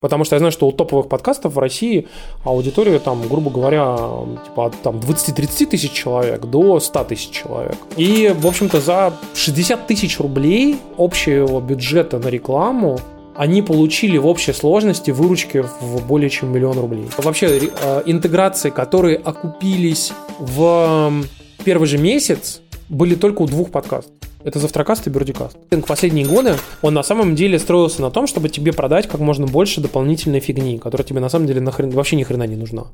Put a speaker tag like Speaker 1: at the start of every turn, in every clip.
Speaker 1: Потому что я знаю, что у топовых подкастов в России аудитория, там, грубо говоря, типа от там, 20-30 тысяч человек до 100 тысяч человек. И, в общем-то, за 60 тысяч рублей общего бюджета на рекламу они получили в общей сложности выручки в более чем миллион рублей. Вообще э, интеграции, которые окупились в первый же месяц, были только у двух подкастов. Это Завтракаст и Бердикаст. Последние годы он на самом деле строился на том, чтобы тебе продать как можно больше дополнительной фигни, которая тебе на самом деле нахрен, вообще ни хрена не нужна.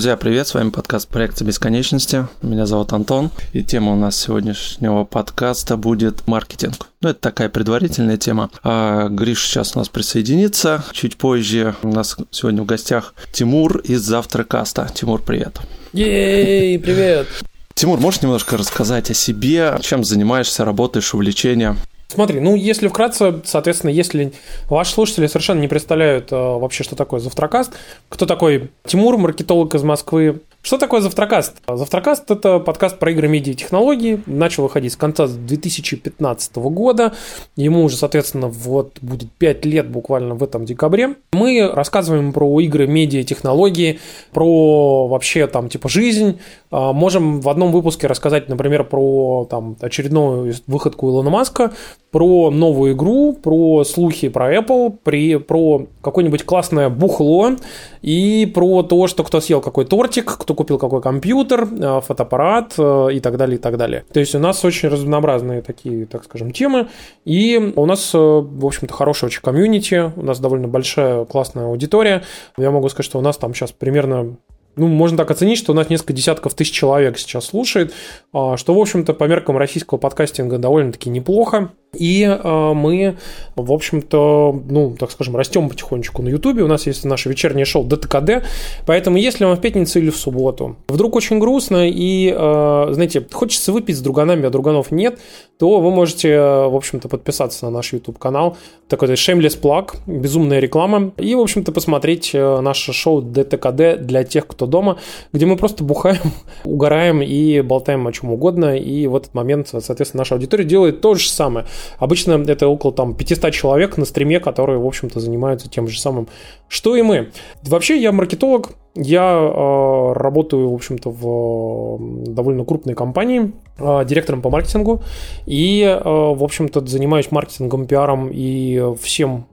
Speaker 2: Друзья, привет, с вами подкаст «Проекция бесконечности». Меня зовут Антон, и тема у нас сегодняшнего подкаста будет маркетинг. Ну, это такая предварительная тема. А Гриш сейчас у нас присоединится. Чуть позже у нас сегодня в гостях Тимур из Завтракаста. Тимур, привет.
Speaker 1: Ей, привет.
Speaker 2: Тимур, можешь немножко рассказать о себе, чем занимаешься, работаешь, увлечения?
Speaker 1: Смотри, ну если вкратце, соответственно, если ваши слушатели совершенно не представляют э, вообще, что такое Завтракаст, кто такой Тимур, маркетолог из Москвы, что такое Завтракаст? Завтракаст – это подкаст про игры, медиа и технологии. Начал выходить с конца 2015 года. Ему уже, соответственно, вот будет 5 лет буквально в этом декабре. Мы рассказываем про игры, медиа, технологии, про вообще там типа жизнь. А, можем в одном выпуске рассказать, например, про там очередную выходку Илона Маска, про новую игру, про слухи про Apple, при, про какое-нибудь классное бухло и про то, что кто съел какой тортик, кто купил какой компьютер, э, фотоаппарат э, и так далее, и так далее. То есть у нас очень разнообразные такие, так скажем, темы, и у нас, э, в общем-то, хорошая очень комьюнити, у нас довольно большая классная аудитория. Я могу сказать, что у нас там сейчас примерно ну, можно так оценить, что у нас несколько десятков тысяч человек сейчас слушает, а, что, в общем-то, по меркам российского подкастинга довольно-таки неплохо. И э, мы, в общем-то, ну, так скажем, растем потихонечку на Ютубе. У нас есть наше вечернее шоу ДТКД. Поэтому, если вам в пятницу или в субботу вдруг очень грустно и, э, знаете, хочется выпить с друганами, а друганов нет, то вы можете, в общем-то, подписаться на наш YouTube канал. Такой shameless plug, безумная реклама. И, в общем-то, посмотреть э, наше шоу ДТКД для тех, кто дома, где мы просто бухаем, угораем и болтаем о чем угодно. И в этот момент, соответственно, наша аудитория делает то же самое. Обычно это около там 500 человек на стриме, которые, в общем-то, занимаются тем же самым, что и мы. Вообще, я маркетолог, я э, работаю, в общем-то, в довольно крупной компании, э, директором по маркетингу, и, э, в общем-то, занимаюсь маркетингом, пиаром и всем,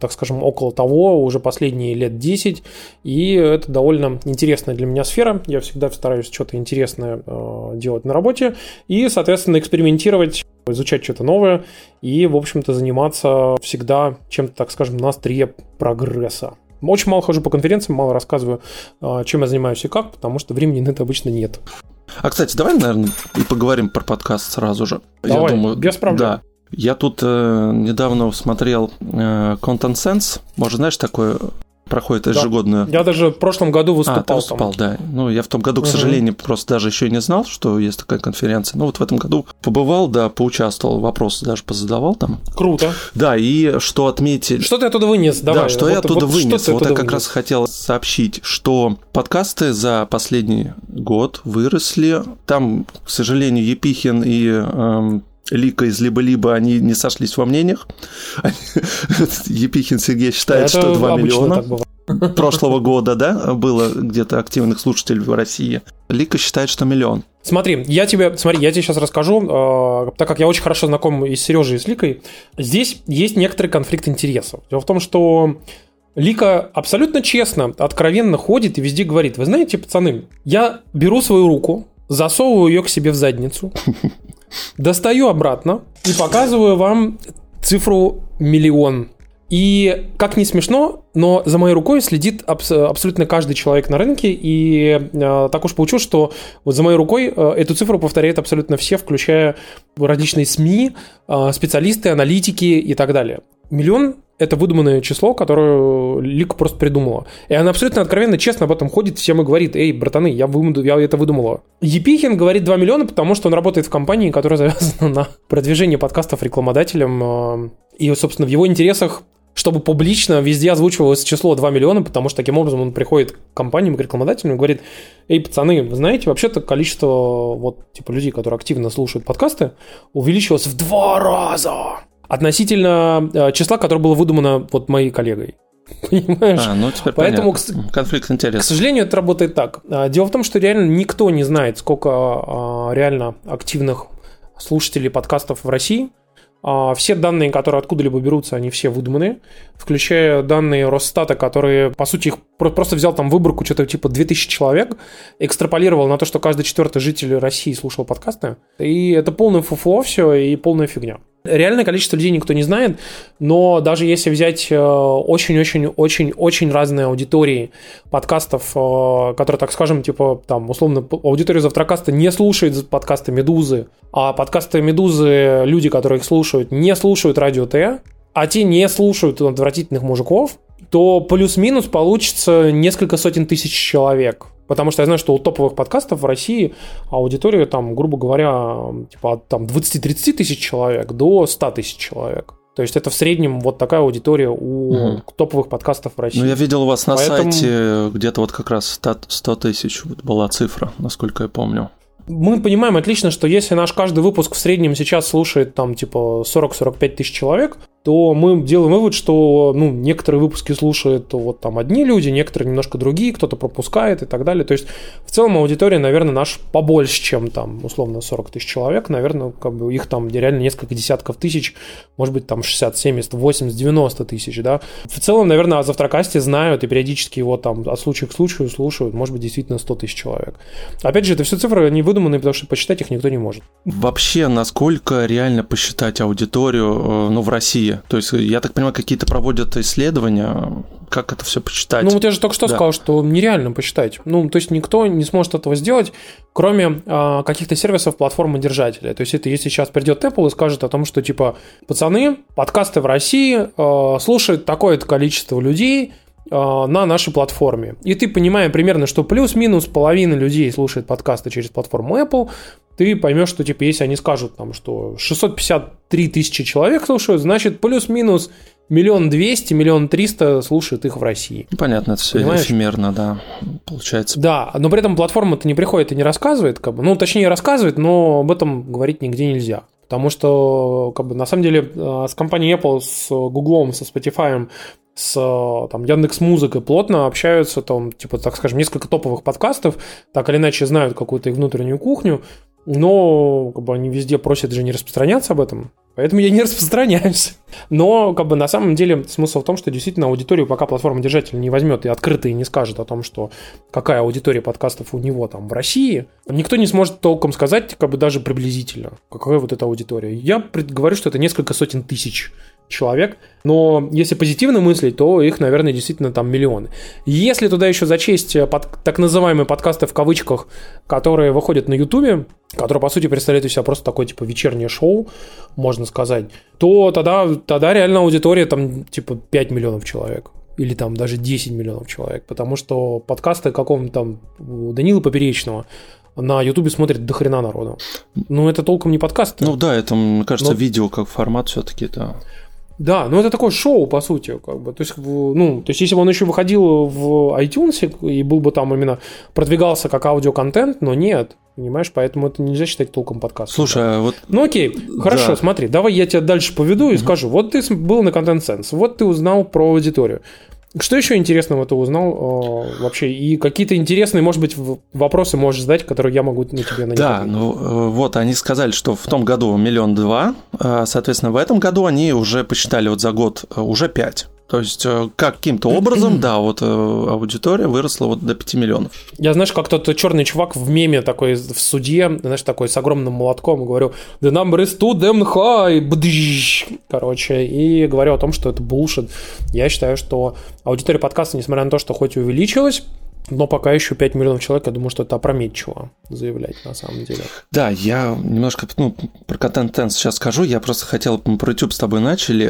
Speaker 1: так скажем, около того уже последние лет 10, и это довольно интересная для меня сфера, я всегда стараюсь что-то интересное э, делать на работе, и, соответственно, экспериментировать изучать что-то новое и, в общем-то, заниматься всегда чем-то, так скажем, на острие прогресса. Очень мало хожу по конференциям, мало рассказываю, а, чем я занимаюсь и как, потому что времени на это обычно нет.
Speaker 2: А, кстати, давай, наверное, и поговорим про подкаст сразу же.
Speaker 1: Давай, я думаю, без проблем. Да.
Speaker 2: Я тут э, недавно смотрел э, Content Sense. Может, знаешь, такое проходит.
Speaker 1: Да. Я даже в прошлом году выступал. А,
Speaker 2: ты выступал, там. да. Ну, я в том году, к угу. сожалению, просто даже еще не знал, что есть такая конференция. Ну, вот в этом году побывал, да, поучаствовал, вопросы даже позадавал там.
Speaker 1: Круто.
Speaker 2: Да, и что отметить...
Speaker 1: Что ты оттуда вынес? Давай.
Speaker 2: Да, что вот, я оттуда вот, вынес. Вот я как раз хотел сообщить, что подкасты за последний год выросли. Там, к сожалению, Епихин и эм, Лика из либо-либо, они не сошлись во мнениях. Епихин Сергей считает, Это что 2 миллиона прошлого года, да, было где-то активных слушателей в России. Лика считает, что миллион.
Speaker 1: Смотри, я тебе, смотри, я тебе сейчас расскажу, э, так как я очень хорошо знаком и с Сережей, и с Ликой, здесь есть некоторый конфликт интересов. Дело в том, что Лика абсолютно честно, откровенно ходит и везде говорит, вы знаете, пацаны, я беру свою руку, засовываю ее к себе в задницу, Достаю обратно и показываю вам цифру миллион. И как не смешно, но за моей рукой следит абс- абсолютно каждый человек на рынке, и э, так уж получилось, что вот за моей рукой э, эту цифру повторяют абсолютно все, включая различные СМИ, э, специалисты, аналитики и так далее. Миллион – это выдуманное число, которое Лика просто придумала. И она абсолютно откровенно, честно об этом ходит, всем и говорит, эй, братаны, я, вымду, я это выдумала. Епихин говорит 2 миллиона, потому что он работает в компании, которая завязана на продвижение подкастов рекламодателям. э, И, собственно, в его интересах чтобы публично везде озвучивалось число 2 миллиона, потому что таким образом он приходит к компаниям, к рекламодателям и говорит, эй, пацаны, вы знаете, вообще-то количество вот типа людей, которые активно слушают подкасты, увеличилось в два раза относительно э, числа, которое было выдумано вот моей коллегой. Понимаешь?
Speaker 2: А, ну теперь
Speaker 1: Поэтому,
Speaker 2: понятно. конфликт
Speaker 1: К
Speaker 2: интересов.
Speaker 1: сожалению, это работает так. А, Дело в том, что реально никто не знает, сколько а, реально активных слушателей подкастов в России. А, Все данные, которые откуда-либо берутся, они все выдуманы, включая данные Росстата, которые, по сути, их про- просто взял там выборку, что-то типа 2000 человек, экстраполировал на то, что каждый четвертый житель России слушал подкасты. И это полное фуфло все и полная фигня. Реальное количество людей никто не знает, но даже если взять э, очень-очень-очень-очень разные аудитории подкастов, э, которые, так скажем, типа, там, условно, аудитория Завтракаста не слушает подкасты «Медузы», а подкасты «Медузы» люди, которые их слушают, не слушают «Радио Т», а те не слушают отвратительных мужиков, то плюс-минус получится несколько сотен тысяч человек. Потому что я знаю, что у топовых подкастов в России аудитория, там, грубо говоря, типа от там, 20-30 тысяч человек до 100 тысяч человек. То есть это в среднем вот такая аудитория у
Speaker 2: Мгм.
Speaker 1: топовых подкастов в России.
Speaker 2: Ну, я видел у вас на
Speaker 1: Поэтому-
Speaker 2: сайте где-то вот как раз 100 100 тысяч вот была цифра, насколько я помню.
Speaker 1: Мы понимаем отлично, что если наш каждый выпуск в среднем сейчас слушает там типа 40-45 тысяч человек, то мы делаем вывод, что ну, некоторые выпуски слушают вот там одни люди, некоторые немножко другие, кто-то пропускает и так далее. То есть в целом аудитория, наверное, наш побольше, чем там условно 40 тысяч человек. Наверное, как бы их там реально несколько десятков тысяч, может быть там 60, 70, 80, 90 тысяч, да. В целом, наверное, о Завтракасте знают и периодически его там от случая к случаю слушают, может быть, действительно 100 тысяч человек. Опять же, это все цифры, они выдуманные, потому что посчитать их никто не может.
Speaker 2: Вообще, насколько реально посчитать аудиторию э, ну, в России? То есть, я так понимаю, какие-то проводят исследования, как это все посчитать?
Speaker 1: Ну, вот я же только что
Speaker 2: Да.
Speaker 1: сказал, что нереально посчитать. Ну, то есть никто не сможет этого сделать, кроме а, каких-то сервисов платформы держателя. То есть это если сейчас придет Apple и скажет о том, что типа, пацаны, подкасты в России а, слушают такое-то количество людей а, на нашей платформе. И ты, понимая примерно, что плюс-минус половина людей слушает подкасты через платформу Apple, ты поймешь, что типа, если они скажут там, что 653 тысячи человек слушают, значит плюс-минус миллион двести, миллион триста слушают их в России.
Speaker 2: Ну, Понятно, это все
Speaker 1: Понимаешь?
Speaker 2: эфемерно, да, получается.
Speaker 1: Да, но при этом платформа-то не приходит и не рассказывает, как бы, ну, точнее, рассказывает, но об этом говорить нигде нельзя. Потому что, как бы, на самом деле, э, с компанией Apple, с Google, со Spotify, с э, там, Яндекс Музыкой плотно общаются, там, типа, так скажем, несколько топовых подкастов, так или иначе знают какую-то их внутреннюю кухню, но как бы они везде просят же не распространяться об этом, поэтому я не распространяюсь. Но как бы на самом деле смысл в том, что действительно аудиторию пока платформа держатель не возьмет и открыто и не скажет о том, что какая аудитория подкастов у него там в России, никто не сможет толком сказать, как бы даже приблизительно, какая вот эта аудитория. Я говорю, что это несколько сотен тысяч человек, но если позитивно мыслить, то их, наверное, действительно там миллионы. Если туда еще зачесть э, под, так называемые подкасты в кавычках, которые выходят на Ютубе, которые, по сути, представляют из себя просто такое, типа, вечернее шоу, можно сказать, то тогда, тогда реально аудитория там, типа, 5 миллионов человек. Или там даже 10 миллионов человек. Потому что подкасты какого-нибудь там у Данила Поперечного на Ютубе смотрит до хрена народу. Ну, это толком не подкаст.
Speaker 2: Ну да, это, мне кажется,
Speaker 1: Ну-
Speaker 2: видео как формат все-таки это.
Speaker 1: Да, ну это такое шоу, по сути, как бы. То есть, ну, то есть, если бы он еще выходил в iTunes и был бы там именно продвигался как аудиоконтент, но нет, понимаешь, поэтому это нельзя считать толком подкастом.
Speaker 2: Слушай, а вот
Speaker 1: Ну окей, хорошо,
Speaker 2: Да.
Speaker 1: смотри, давай я тебя дальше поведу и скажу. Вот ты был на Content Sense, вот ты узнал про аудиторию. Что еще интересного ты узнал э, вообще? И какие-то интересные, может быть, вопросы можешь задать, которые я могу на тебе на них
Speaker 2: Да, ну э, вот они сказали, что в том году миллион два, э, соответственно, в этом году они уже посчитали вот за год э, уже 5. То есть э, каким-то образом, да, вот э, аудитория выросла вот до 5 миллионов.
Speaker 1: Я, знаешь, как тот черный чувак в меме такой в суде, знаешь, такой с огромным молотком, говорю, the number is too damn high, бдыщ». короче, и говорю о том, что это булшит. Я считаю, что аудитория подкаста, несмотря на то, что хоть и увеличилась, но пока еще 5 миллионов человек, я думаю, что это опрометчиво заявлять на самом деле.
Speaker 2: Да, я немножко ну, про контент Tense сейчас скажу. Я просто хотел, про YouTube с тобой начали.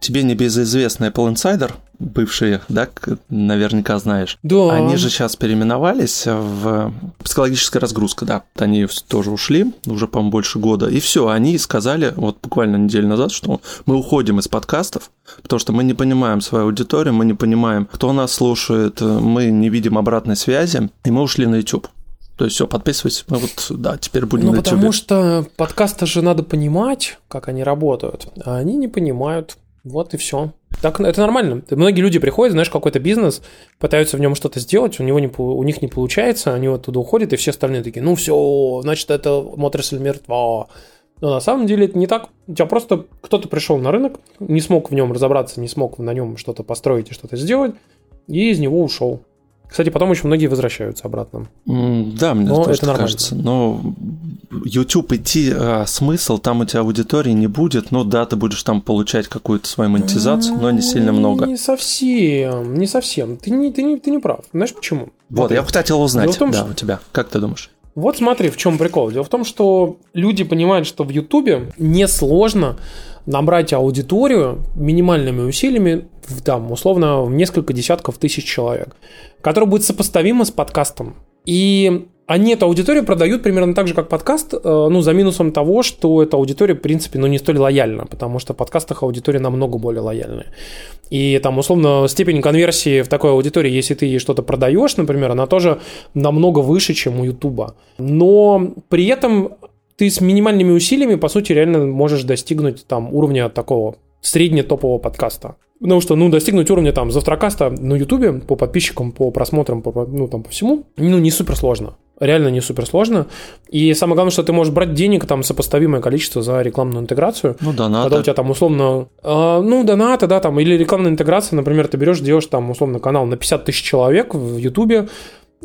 Speaker 2: Тебе небезызвестный Apple Insider бывшие, да, наверняка знаешь.
Speaker 1: Да.
Speaker 2: Они же сейчас переименовались в психологическая разгрузка, да. Они тоже ушли, уже, по-моему, больше года. И все, они сказали, вот буквально неделю назад, что мы уходим из подкастов, потому что мы не понимаем свою аудиторию, мы не понимаем, кто нас слушает, мы не видим обратной связи, и мы ушли на YouTube. То есть все, подписывайтесь. Мы вот, да, теперь будем
Speaker 1: ну,
Speaker 2: на
Speaker 1: потому что подкасты же надо понимать, как они работают, а они не понимают. Вот и все. Так это нормально. Многие люди приходят, знаешь, какой-то бизнес, пытаются в нем что-то сделать, у, него не, у них не получается, они оттуда уходят, и все остальные такие, ну все, значит, это отрасль мертва. Но на самом деле это не так. У тебя просто кто-то пришел на рынок, не смог в нем разобраться, не смог на нем что-то построить и что-то сделать, и из него ушел. Кстати, потом очень многие возвращаются обратно.
Speaker 2: Да, мне Но тоже это нормально. кажется. Но YouTube идти а, смысл, там у тебя аудитории не будет. Ну да, ты будешь там получать какую-то свою монетизацию, но не сильно много.
Speaker 1: Не совсем, не совсем. Ты не, ты не, ты не прав. Знаешь почему?
Speaker 2: Вот, Смотри. я хотел узнать, том, да, что... у тебя. Как ты думаешь?
Speaker 1: Вот смотри, в чем прикол. Дело в том, что люди понимают, что в YouTube несложно набрать аудиторию минимальными усилиями, в, там, условно, в несколько десятков тысяч человек, которая будет сопоставима с подкастом. И они эту аудиторию продают примерно так же, как подкаст, э, ну, за минусом того, что эта аудитория, в принципе, ну, не столь лояльна, потому что в подкастах аудитория намного более лояльная. И там, условно, степень конверсии в такой аудитории, если ты что-то продаешь, например, она тоже намного выше, чем у Ютуба. Но при этом ты с минимальными усилиями, по сути, реально можешь достигнуть там уровня такого средне-топового подкаста. Потому что, ну, достигнуть уровня там завтракаста на Ютубе по подписчикам, по просмотрам, по, ну, там, по всему, ну, не супер сложно. Реально не супер сложно. И самое главное, что ты можешь брать денег, там, сопоставимое количество за рекламную интеграцию.
Speaker 2: Ну, донаты.
Speaker 1: Когда у тебя там условно, э, ну, донаты, да, там, или рекламная интеграция, например, ты берешь, делаешь там, условно, канал на 50 тысяч человек в Ютубе,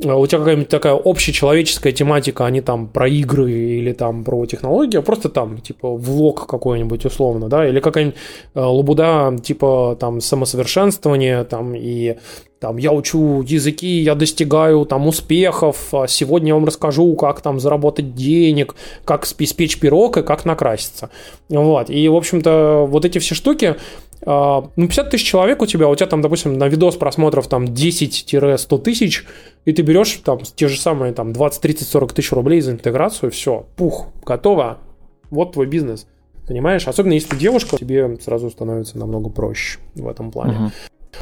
Speaker 1: а у тебя какая-нибудь такая общечеловеческая тематика, а не там про игры или там про технологии, а просто там, типа, влог какой-нибудь условно, да, или какая-нибудь э, лабуда, типа, там, самосовершенствование, там, и там, я учу языки, я достигаю там успехов, а сегодня я вам расскажу, как там заработать денег, как испечь пирог и как накраситься. Вот, и, в общем-то, вот эти все штуки, а, ну, 50 тысяч человек у тебя, у тебя там, допустим, на видос просмотров там 10-100 тысяч, и ты берешь там те же самые там 20, 30, 40 тысяч рублей за интеграцию, все, пух, готово, вот твой бизнес. Понимаешь? Особенно если ты девушка, тебе сразу становится намного проще в этом плане. Uh-huh.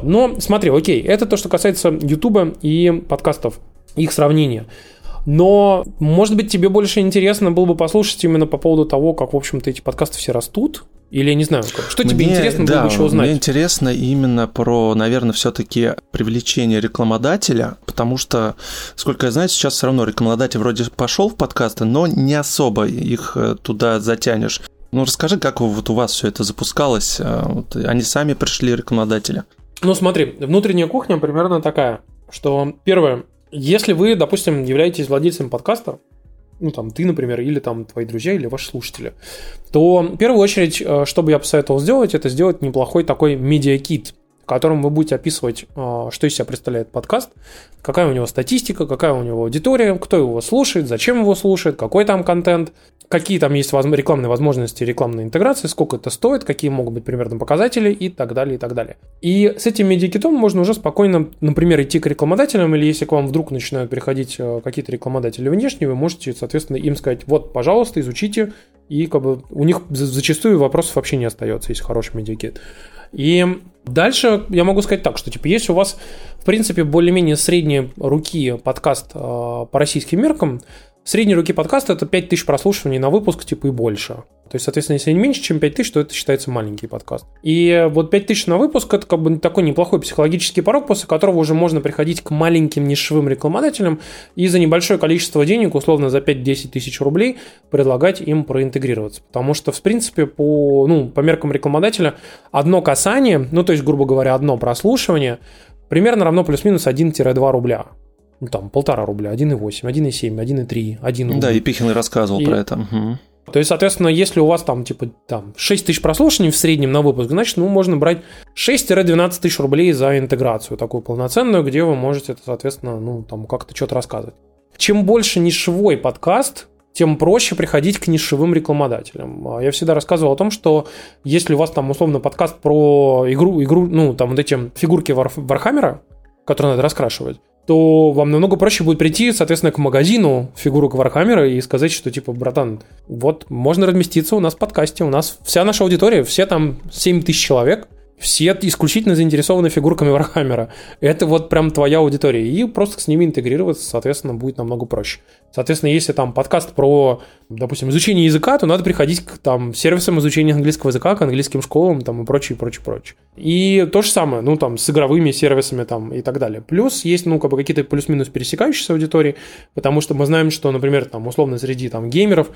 Speaker 1: Но смотри, окей, это то, что касается Ютуба и подкастов, их сравнения. Но, может быть, тебе больше интересно было бы послушать именно по поводу того, как, в общем-то, эти подкасты все растут, или не знаю, что тебе мне, интересно да, было бы еще узнать?
Speaker 2: Мне интересно именно про, наверное, все-таки привлечение рекламодателя, потому что, сколько я знаю, сейчас все равно рекламодатель вроде пошел в подкасты, но не особо их э, туда затянешь. Ну, расскажи, как вот у вас все это запускалось? Э, вот они сами пришли, рекламодатели?
Speaker 1: Ну, смотри, внутренняя кухня примерно такая, что первое, если вы, допустим, являетесь владельцем подкаста, ну, там, ты, например, или там твои друзья, или ваши слушатели, то в первую очередь, э, что бы я посоветовал сделать, это сделать неплохой такой медиакит, котором вы будете описывать, э, что из себя представляет подкаст, какая у него статистика, какая у него аудитория, кто его слушает, зачем его слушает, какой там контент, какие там есть рекламные возможности рекламной интеграции, сколько это стоит, какие могут быть примерно показатели и так далее, и так далее. И с этим медиакитом можно уже спокойно, например, идти к рекламодателям, или если к вам вдруг начинают приходить э, какие-то рекламодатели внешние, вы можете, соответственно, им сказать, вот, пожалуйста, изучите, и как бы у них зачастую вопросов вообще не остается, если хороший медиакит. И дальше я могу сказать так, что типа если у вас в принципе более-менее средние руки подкаст э, по российским меркам, Средние руки подкаста это 5000 прослушиваний на выпуск, типа и больше. То есть, соответственно, если не меньше, чем 5000, то это считается маленький подкаст. И вот 5000 на выпуск – это как бы такой неплохой психологический порог, после которого уже можно приходить к маленьким нишевым рекламодателям и за небольшое количество денег, условно за 5-10 тысяч рублей, предлагать им проинтегрироваться. Потому что, в принципе, по, ну, по меркам рекламодателя одно касание, ну, то есть, грубо говоря, одно прослушивание примерно равно плюс-минус 1-2 рубля ну, там, полтора рубля, 1,8, 1,7, 1,3, 1 рубль.
Speaker 2: Да, и Пихин рассказывал и... про это. Угу.
Speaker 1: То есть, соответственно, если у вас там, типа, там 6 тысяч прослушаний в среднем на выпуск, значит, ну, можно брать 6-12 тысяч рублей за интеграцию такую полноценную, где вы можете, соответственно, ну, там, как-то что-то рассказывать. Чем больше нишевой подкаст, тем проще приходить к нишевым рекламодателям. А Я всегда рассказывал о том, что если у вас там условно подкаст про игру, игру ну, там вот эти фигурки Warhammer'а, которые надо раскрашивать, то вам намного проще будет прийти, соответственно, к магазину фигурок Warhammer'а и сказать, что типа, братан, вот можно разместиться у нас в подкасте, у нас вся наша аудитория, все там 7 тысяч человек – все исключительно заинтересованы фигурками Warhammer'а. Это вот прям твоя аудитория. И просто с ними интегрироваться, соответственно, будет намного проще. Соответственно, если там подкаст про, допустим, изучение языка, то надо приходить к там, сервисам изучения английского языка, к английским школам там, и прочее, прочее, прочее. И то же самое, ну, там, с игровыми сервисами там, и так далее. Плюс есть, ну, как бы какие-то плюс-минус пересекающиеся аудитории, потому что мы знаем, что, например, там, условно, среди там, геймеров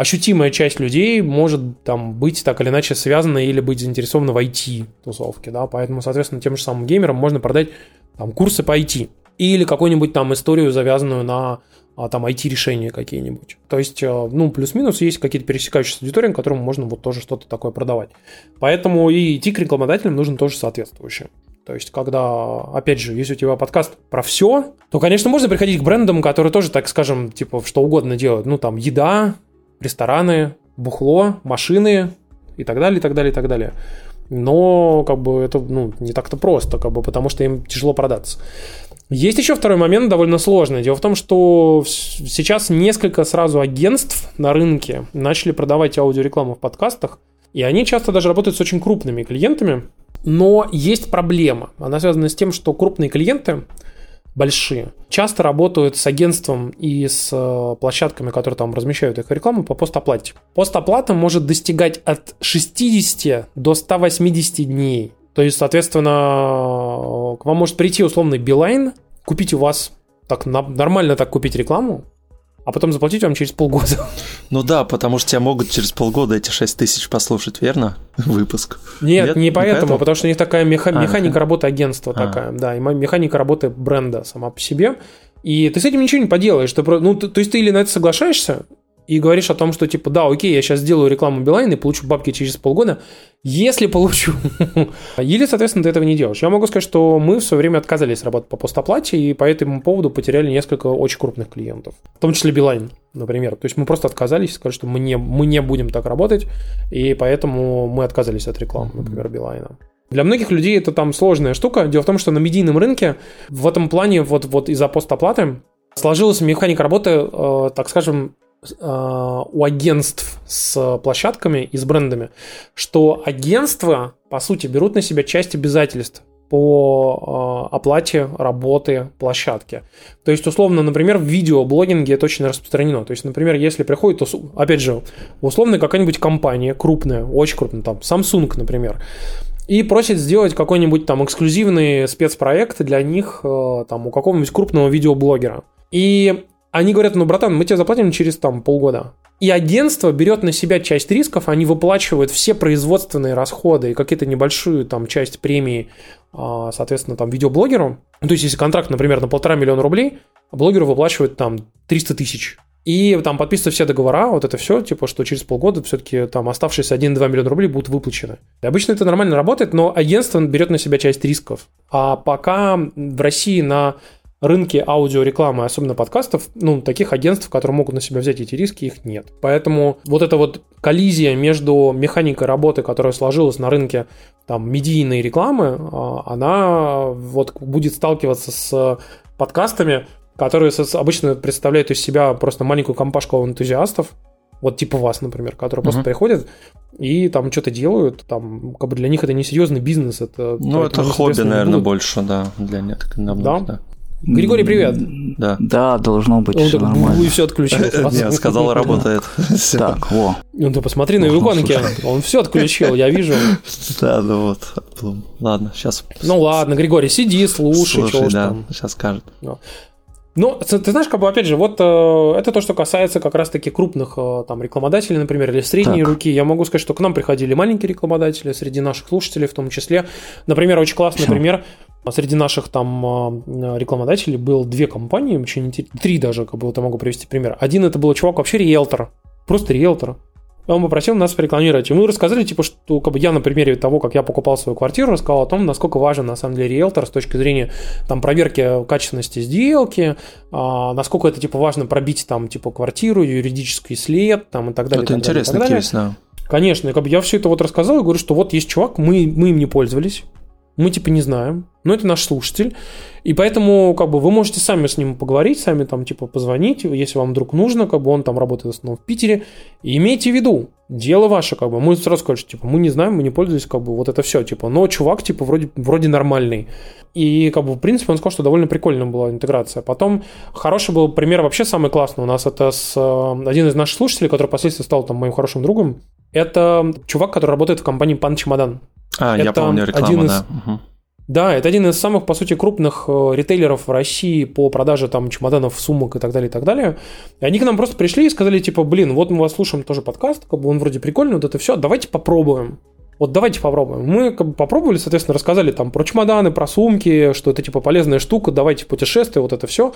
Speaker 1: ощутимая часть людей может там быть так или иначе связана или быть заинтересована в IT-тусовке, да, поэтому, соответственно, тем же самым геймерам можно продать там курсы по IT или какую-нибудь там историю, завязанную на а, там IT-решения какие-нибудь. То есть, э, ну, плюс-минус есть какие-то пересекающиеся аудитории, которым можно вот тоже что-то такое продавать. Поэтому и идти к рекламодателям нужно тоже соответствующее. То есть, когда, опять же, если у тебя подкаст про все, то, конечно, можно приходить к брендам, которые тоже, так скажем, типа, что угодно делают. Ну, там, еда, рестораны, бухло, машины и так далее, и так далее, и так далее. Но как бы это ну, не так-то просто, как бы, потому что им тяжело продаться. Есть еще второй момент, довольно сложный. Дело в том, что сейчас несколько сразу агентств на рынке начали продавать аудиорекламу в подкастах, и они часто даже работают с очень крупными клиентами. Но есть проблема. Она связана с тем, что крупные клиенты большие, часто работают с агентством и с э, площадками, которые там размещают их рекламу по постоплате. Постоплата может достигать от 60 до 180 дней. То есть, соответственно, к вам может прийти условный Билайн, купить у вас так нормально так купить рекламу, а потом заплатить вам через полгода.
Speaker 2: Ну да, потому что тебя могут через полгода эти 6 тысяч послушать, верно? Выпуск.
Speaker 1: Нет, Нет не, поэтому, поэтому, потому что у них такая меха- а, механика а, работы агентства а. такая, да, и механика работы бренда сама по себе. И ты с этим ничего не поделаешь. Ты, ну, то есть ты или на это соглашаешься, и говоришь о том, что типа, да, окей, я сейчас сделаю рекламу Билайн и получу бабки через полгода, если получу. Или, соответственно, ты этого не делаешь. Я могу сказать, что мы в свое время отказались работать по постоплате, и по этому поводу потеряли несколько очень крупных клиентов. В том числе Билайн, например. То есть мы просто отказались, сказали, что мы не, мы не будем так работать, и поэтому мы отказались от рекламы, например, Билайна. Для многих людей это там сложная штука. Дело в том, что на медийном рынке в этом плане вот, вот из-за постоплаты сложилась механика работы, э, так скажем, у агентств с площадками и с брендами, что агентства, по сути, берут на себя часть обязательств по э, оплате работы площадки. То есть, условно, например, в видеоблогинге это очень распространено. То есть, например, если приходит, опять же, условно какая-нибудь компания крупная, очень крупная, там, Samsung, например, и просит сделать какой-нибудь там эксклюзивный спецпроект для них, э, там, у какого-нибудь крупного видеоблогера. И они говорят, ну, братан, мы тебе заплатим через там полгода. И агентство берет на себя часть рисков, они выплачивают все производственные расходы и какие-то небольшую там часть премии, а, соответственно, там видеоблогеру. То есть, если контракт, например, на полтора миллиона рублей, блогеру выплачивают там 300 тысяч. И там подписываются все договора, вот это все, типа, что через полгода все-таки там оставшиеся 1-2 миллиона рублей будут выплачены. И обычно это нормально работает, но агентство берет на себя часть рисков. А пока в России на рынке аудиорекламы, особенно подкастов, ну, таких агентств, которые могут на себя взять эти риски, их нет. Поэтому вот эта вот коллизия между механикой работы, которая сложилась на рынке там медийной рекламы, а, она вот будет сталкиваться с подкастами, которые обычно представляют из себя просто маленькую компашку энтузиастов, вот типа вас, например, которые uh-huh. просто приходят и там что-то делают, там как бы для них это не серьезный бизнес, это
Speaker 2: ну это хобби, наверное, будут. больше, да, для некоторых.
Speaker 1: Да. да. Григорий, привет.
Speaker 3: Да. Да, должно быть
Speaker 1: все нормально. И все отключил.
Speaker 2: Нет, сказал, работает.
Speaker 3: Так, во.
Speaker 1: Ну ты посмотри на его иконке, он все отключил, я вижу.
Speaker 2: Да, ну вот. Ладно, сейчас.
Speaker 1: Ну ладно, Григорий, сиди, слушай, что
Speaker 2: да, сейчас скажет.
Speaker 1: Ну, ты, ты знаешь, как бы, опять же, вот э, это то, что касается как раз-таки крупных э, там рекламодателей, например, или средней так. руки. Я могу сказать, что к нам приходили маленькие рекламодатели, среди наших слушателей в том числе. Например, очень классный Почему? пример. Среди наших там э, рекламодателей был две компании, очень интересные, три даже, как бы, вот я могу привести пример. Один это был чувак вообще риэлтор, просто риэлтор. Он попросил нас порекламировать. И мы рассказали, типа, что как бы я на примере того, как я покупал свою квартиру, рассказал о том, насколько важен на самом деле риэлтор с точки зрения там проверки качественности сделки, а, насколько это типа важно пробить там типа квартиру, юридический след там и так далее.
Speaker 2: Это интересный кейс, да.
Speaker 1: Конечно, как бы я все это вот рассказал и говорю, что вот есть чувак, мы, мы им не пользовались, мы типа не знаем, но это наш слушатель, и поэтому как бы вы можете сами с ним поговорить, сами там типа позвонить, если вам вдруг нужно, как бы он там работает в основном в Питере, и имейте в виду, дело ваше, как бы, мы сразу что типа мы не знаем, мы не пользовались, как бы вот это все, типа, но чувак типа вроде, вроде нормальный, и как бы в принципе он сказал, что довольно прикольная была интеграция. Потом хороший был пример вообще самый классный у нас, это с э, один из наших слушателей, который впоследствии стал там моим хорошим другом, это чувак, который работает в компании Пан Чемодан.
Speaker 2: А, это я помню рекламу, один из... да. Угу.
Speaker 1: Да, это один из самых, по сути, крупных э, ритейлеров в России по продаже там чемоданов, сумок и так далее, и так далее. И они к нам просто пришли и сказали, типа, блин, вот мы вас слушаем тоже подкаст, как бы он вроде прикольный, вот это все, давайте попробуем. Вот давайте попробуем. Мы как бы попробовали, соответственно, рассказали там про чемоданы, про сумки, что это типа полезная штука, давайте путешествия, вот это все.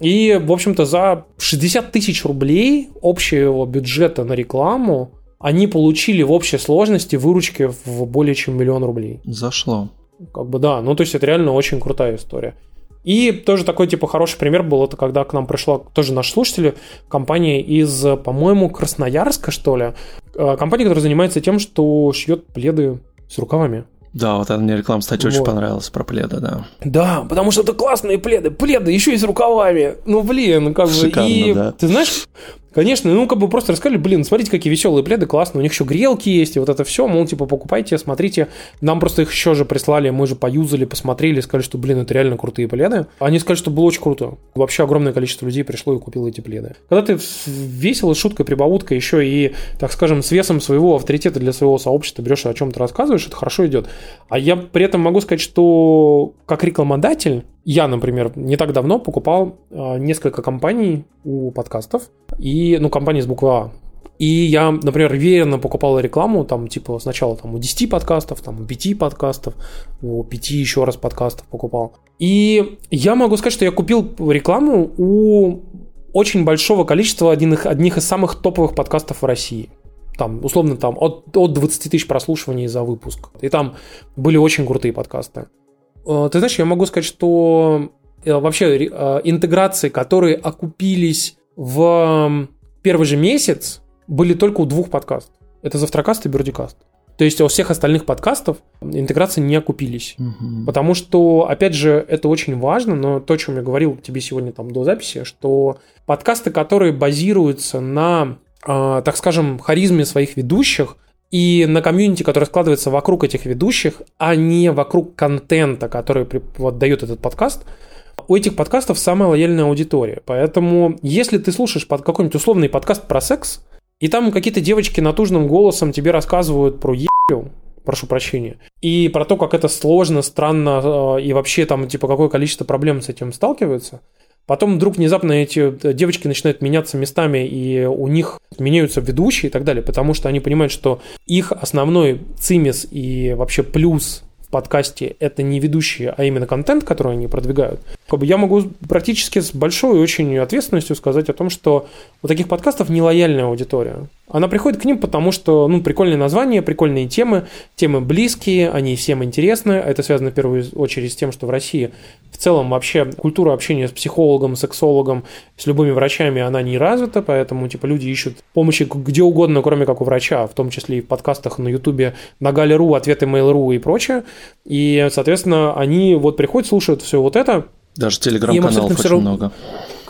Speaker 1: И, в общем-то, за 60 тысяч рублей общего бюджета на рекламу они получили в общей сложности выручки в более чем миллион рублей.
Speaker 2: Зашло.
Speaker 1: Как бы да, ну то есть это реально очень крутая история. И тоже такой, типа, хороший пример был, это когда к нам пришла тоже наш слушатель, компания из, по-моему, Красноярска, что ли. Э, компания, которая занимается тем, что шьет пледы с рукавами.
Speaker 2: Да, вот эта мне реклама, кстати, вот. очень понравилась про пледы, да.
Speaker 1: Да, потому что это классные пледы, пледы еще и с рукавами. Ну, блин, как
Speaker 2: Шикарно,
Speaker 1: бы. И
Speaker 2: да.
Speaker 1: ты знаешь, Конечно, ну как бы просто рассказали, блин, смотрите, какие веселые пледы, классно, у них еще грелки есть, и вот это все, мол, типа, покупайте, смотрите. Нам просто их еще же прислали, мы же поюзали, посмотрели, сказали, что, блин, это реально крутые пледы. Они сказали, что было очень круто. Вообще огромное количество людей пришло и купило эти пледы. Когда ты весело, шуткой, прибауткой, еще и, так скажем, с весом своего авторитета для своего сообщества берешь и о чем-то рассказываешь, это хорошо идет. А я при этом могу сказать, что как рекламодатель, я, например, не так давно покупал э, несколько компаний у подкастов, и, ну, компании с буквы А. И я, например, верно покупал рекламу, там, типа, сначала там у 10 подкастов, там, у 5 подкастов, у 5 еще раз подкастов покупал. И я могу сказать, что я купил рекламу у очень большого количества одних, одних из самых топовых подкастов в России. Там, условно, там, от, от 20 тысяч прослушиваний за выпуск. И там были очень крутые подкасты. Э, ты знаешь, я могу сказать, что э, вообще э, интеграции, которые окупились в первый же месяц, были только у двух подкастов. Это Завтракаст и Бердикаст. То есть у всех остальных подкастов интеграции не окупились. Угу. Потому что, опять же, это очень важно, но то, о чем я говорил тебе сегодня там до записи, что подкасты, которые базируются на, э, так скажем, харизме своих ведущих, и на комьюнити, которое складывается вокруг этих ведущих, а не вокруг контента, который вот, дает этот подкаст, у этих подкастов самая лояльная аудитория. Поэтому, если ты слушаешь под какой-нибудь условный подкаст про секс, и там какие-то девочки натужным голосом тебе рассказывают про ебю, прошу прощения, и про то, как это сложно, странно, э, и вообще там, типа, какое количество проблем с этим сталкиваются – Потом вдруг внезапно эти э, девочки начинают меняться местами, и у них меняются ведущие и так далее, потому что они понимают, что их основной цимис и вообще плюс в подкасте это не ведущие, а именно контент, который они продвигают. Я могу практически с большой очень ответственностью сказать о том, что у таких подкастов нелояльная аудитория. Она приходит к ним, потому что, ну, прикольные названия, прикольные темы, темы близкие, они всем интересны. Это связано в первую очередь с тем, что в России в целом вообще культура общения с психологом, сексологом, с любыми врачами, она не развита, поэтому, типа, люди ищут помощи где угодно, кроме как у врача, в том числе и в подкастах на Ютубе, на Гале.ру, ответы Mail.ru и прочее. И, соответственно, они вот приходят, слушают все вот это.
Speaker 2: Даже телеграм-каналов очень равно... много.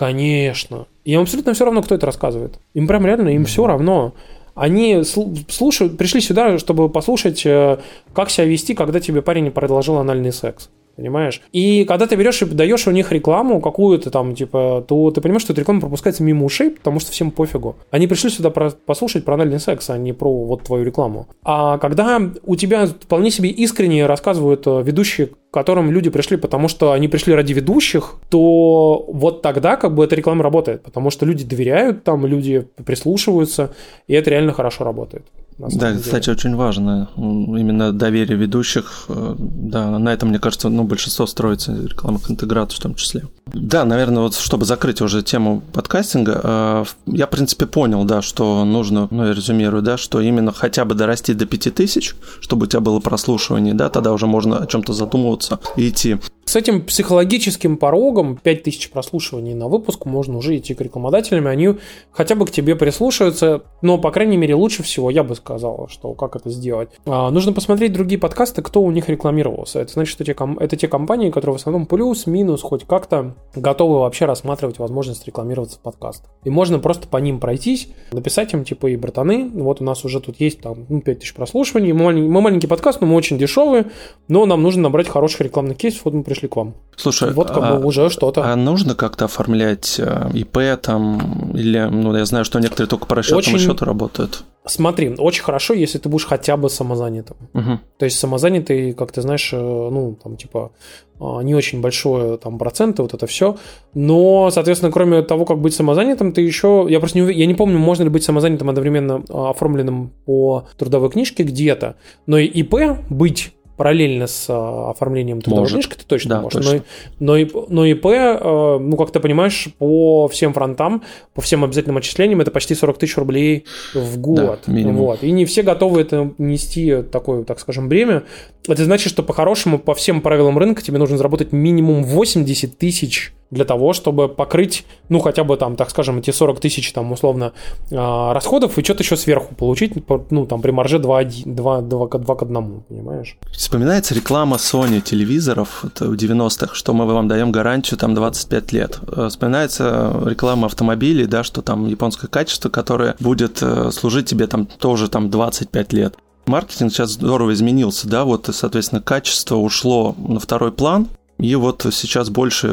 Speaker 1: Конечно. Им абсолютно все равно, кто это рассказывает. Им прям реально, им все равно. Они слушают, пришли сюда, чтобы послушать, э, как себя вести, когда тебе парень предложил анальный секс понимаешь? И когда ты берешь и даешь у них рекламу какую-то там, типа, то ты понимаешь, что эта реклама пропускается мимо ушей, потому что всем пофигу. Они пришли сюда про- послушать про анальный секс, а не про вот твою рекламу. А когда у тебя вполне себе искренне рассказывают э, ведущие, к которым люди пришли, потому что они пришли ради ведущих, то вот тогда как бы эта реклама работает, потому что люди доверяют там, люди прислушиваются, и это реально хорошо работает.
Speaker 2: Да, кстати, деле. очень важно. Именно доверие ведущих. Э, да, на этом, мне кажется, ну, большинство строится рекламных интеграций в том числе. Да, наверное, вот чтобы закрыть уже тему подкастинга, э, я, в принципе, понял, да, что нужно, ну, я резюмирую, да, что именно хотя бы дорасти до 5000, чтобы у тебя было прослушивание, да, тогда уже можно о чем-то задумываться и идти.
Speaker 1: С этим психологическим порогом 5000 прослушиваний на выпуск можно уже идти к рекламодателям, они хотя бы к тебе прислушаются, но, по крайней мере, лучше всего, я бы сказал, что как это сделать. А, нужно посмотреть другие подкасты, кто у них рекламировался. Это значит, что те, это те компании, которые в основном плюс-минус хоть как-то готовы вообще рассматривать возможность рекламироваться в подкаст. И можно просто по ним пройтись, написать им, типа, и братаны, вот у нас уже тут есть там ну, 5000 прослушиваний, мы, мы маленький подкаст, но мы очень дешевые, но нам нужно набрать хороших рекламных кейсов, вот мы пришли пришли к вам.
Speaker 2: Слушай,
Speaker 1: вот как а, бы уже что-то.
Speaker 2: А нужно как-то оформлять э, ИП там, или, ну, я знаю, что некоторые только по расчетному очень... счету работают.
Speaker 1: Смотри, очень хорошо, если ты будешь хотя бы самозанятым. Угу. То есть самозанятый, как ты знаешь, э, ну, там, типа, а, не очень большое там проценты, вот это все. Но, соответственно, кроме того, как быть самозанятым, ты еще... Я просто не, я не помню, можно ли быть самозанятым одновременно а, оформленным по трудовой книжке где-то. Но и ИП быть параллельно с а, оформлением трудовой Может. книжки, ты точно да, можешь. Точно. Но, но, но ИП, а, ну, как ты понимаешь, по всем фронтам, по всем обязательным отчислениям, это почти 40 тысяч рублей в год. Да, вот. И не все готовы это нести такое, так скажем, бремя. Это значит, что по-хорошему, по всем правилам рынка тебе нужно заработать минимум 80 тысяч для того, чтобы покрыть, ну, хотя бы там, так скажем, эти 40 тысяч, там, условно, а, расходов и что-то еще сверху получить, ну, там, при марже 2, 2, 2, 2 к 1, понимаешь?
Speaker 2: Вспоминается реклама Sony телевизоров в 90-х, что мы вам даем гарантию там 25 лет. Э, вспоминается реклама автомобилей, да, что там японское качество, которое будет э, служить тебе там тоже там 25 лет маркетинг сейчас здорово изменился, да, вот, соответственно, качество ушло на второй план, и вот сейчас больше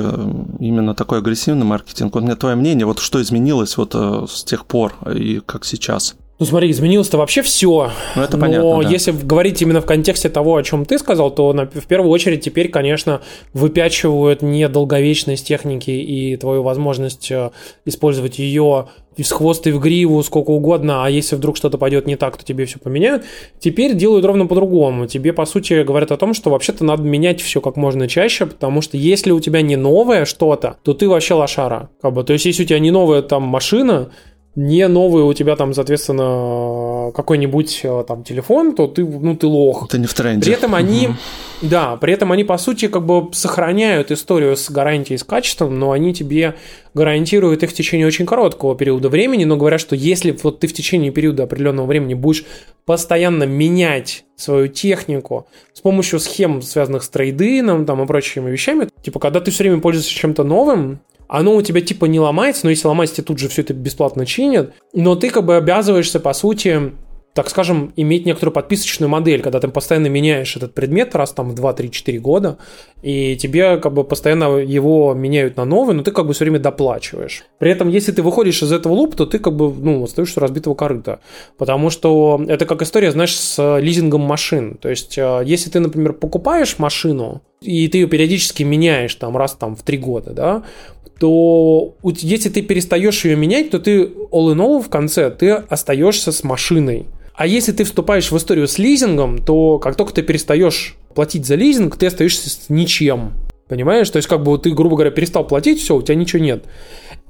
Speaker 2: именно такой агрессивный маркетинг. Вот мне твое мнение, вот что изменилось вот э, с тех пор и как сейчас?
Speaker 1: Ну смотри, изменилось-то вообще все. Ну, это Но понятно, да. если говорить именно в контексте того, о чем ты сказал, то на, в первую очередь теперь, конечно, выпячивают не долговечность техники и твою возможность э, использовать ее из хвоста и в гриву, сколько угодно, а если вдруг что-то пойдет не так, то тебе все поменяют. Теперь делают ровно по-другому. Тебе, по сути, говорят о том, что вообще-то надо менять все как можно чаще, потому что если у тебя не новое что-то, то ты вообще лошара. Как бы. То есть, если у тебя не новая там машина, не новый у тебя там, соответственно, какой-нибудь э, там телефон, то ты, ну, ты лох.
Speaker 2: Это не в тренде.
Speaker 1: При этом они, угу. да, при этом они, по сути, как бы сохраняют историю с гарантией, с качеством, но они тебе гарантируют их в течение очень короткого периода времени, но говорят, что если вот ты в течение периода определенного времени будешь постоянно менять свою технику с помощью схем, связанных с трейдином там, и прочими вещами, типа, когда ты все время пользуешься чем-то новым, оно у тебя типа не ломается, но если ломается, тебе тут же все это бесплатно чинят, но ты как бы обязываешься, по сути, так скажем, иметь некоторую подписочную модель, когда ты постоянно меняешь этот предмет раз там в 2-3-4 года, и тебе как бы постоянно его меняют на новый, но ты как бы все время доплачиваешь. При этом, если ты выходишь из этого лупа, то ты как бы, ну, остаешься разбитого корыта. Потому что это как история, знаешь, с лизингом машин. То есть, э, если ты, например, покупаешь машину, и ты ее периодически меняешь там раз там в три года, да, то если ты перестаешь ее менять, то ты all in all в конце ты остаешься с машиной. А если ты вступаешь в историю с лизингом, то как только ты перестаешь платить за лизинг, ты остаешься с ничем. Понимаешь? То есть, как бы ты, грубо говоря, перестал платить, все, у тебя ничего нет.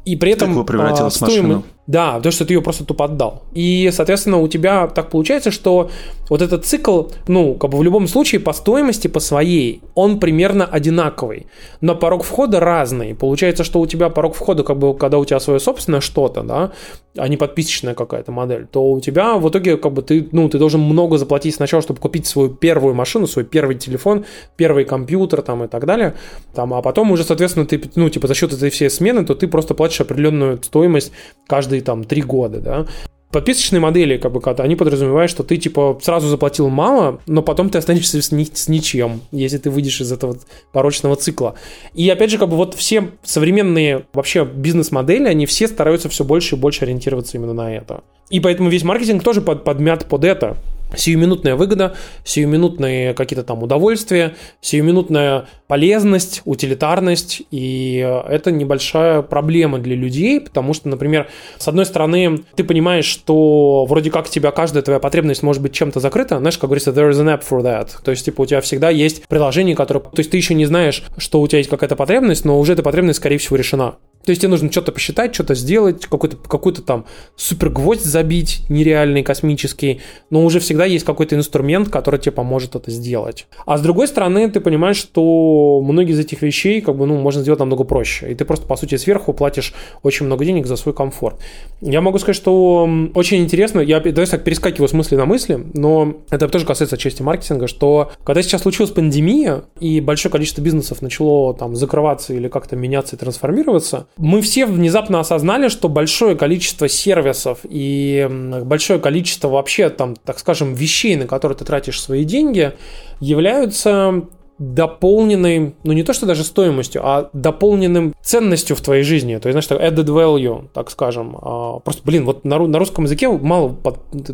Speaker 1: И при этом
Speaker 2: превратилась а, стоимость... машину.
Speaker 1: Да, потому что ты ее просто тупо отдал. И, соответственно, у тебя так получается, что вот этот цикл, ну, как бы в любом случае по стоимости, по своей, он примерно одинаковый. Но порог входа разный. Получается, что у тебя порог входа, как бы, когда у тебя свое собственное что-то, да, а не подписочная какая-то модель, то у тебя в итоге, как бы, ты, ну, ты должен много заплатить сначала, чтобы купить свою первую машину, свой первый телефон, первый компьютер, там, и так далее. Там, а потом уже, соответственно, ты, ну, типа, за счет этой всей смены, то ты просто платишь определенную стоимость каждый каждые там три года, да. Подписочные модели, как бы, они подразумевают, что ты, типа, сразу заплатил мало, но потом ты останешься с, ни, с ничем, если ты выйдешь из этого порочного цикла. И, опять же, как бы, вот все современные вообще бизнес-модели, они все стараются все больше и больше ориентироваться именно на это. И поэтому весь маркетинг тоже под, подмят под это. Сиюминутная выгода, сиюминутные какие-то там удовольствия, сиюминутная полезность, утилитарность, и это небольшая проблема для людей, потому что, например, с одной стороны, ты понимаешь, что вроде как у тебя каждая твоя потребность может быть чем-то закрыта, знаешь, как говорится, there is an app for that, то есть, типа, у тебя всегда есть приложение, которое, то есть, ты еще не знаешь, что у тебя есть какая-то потребность, но уже эта потребность, скорее всего, решена. То есть тебе нужно что-то посчитать, что-то сделать, какой-то какой там супер гвоздь забить, нереальный, космический, но уже всегда есть какой-то инструмент, который тебе поможет это сделать. А с другой стороны, ты понимаешь, что многие из этих вещей как бы, ну, можно сделать намного проще. И ты просто, по сути, сверху платишь очень много денег за свой комфорт. Я могу сказать, что очень интересно, я давай так перескакиваю с мысли на мысли, но это тоже касается части маркетинга, что когда сейчас случилась пандемия, и большое количество бизнесов начало там закрываться или как-то меняться и трансформироваться, мы все внезапно осознали, что большое количество сервисов и большое количество вообще там, так скажем, вещей, на которые ты тратишь свои деньги, являются дополненной, ну не то что даже стоимостью, а дополненным ценностью в твоей жизни. То есть, знаешь, added value, так скажем. А, просто, блин, вот на, на русском языке мало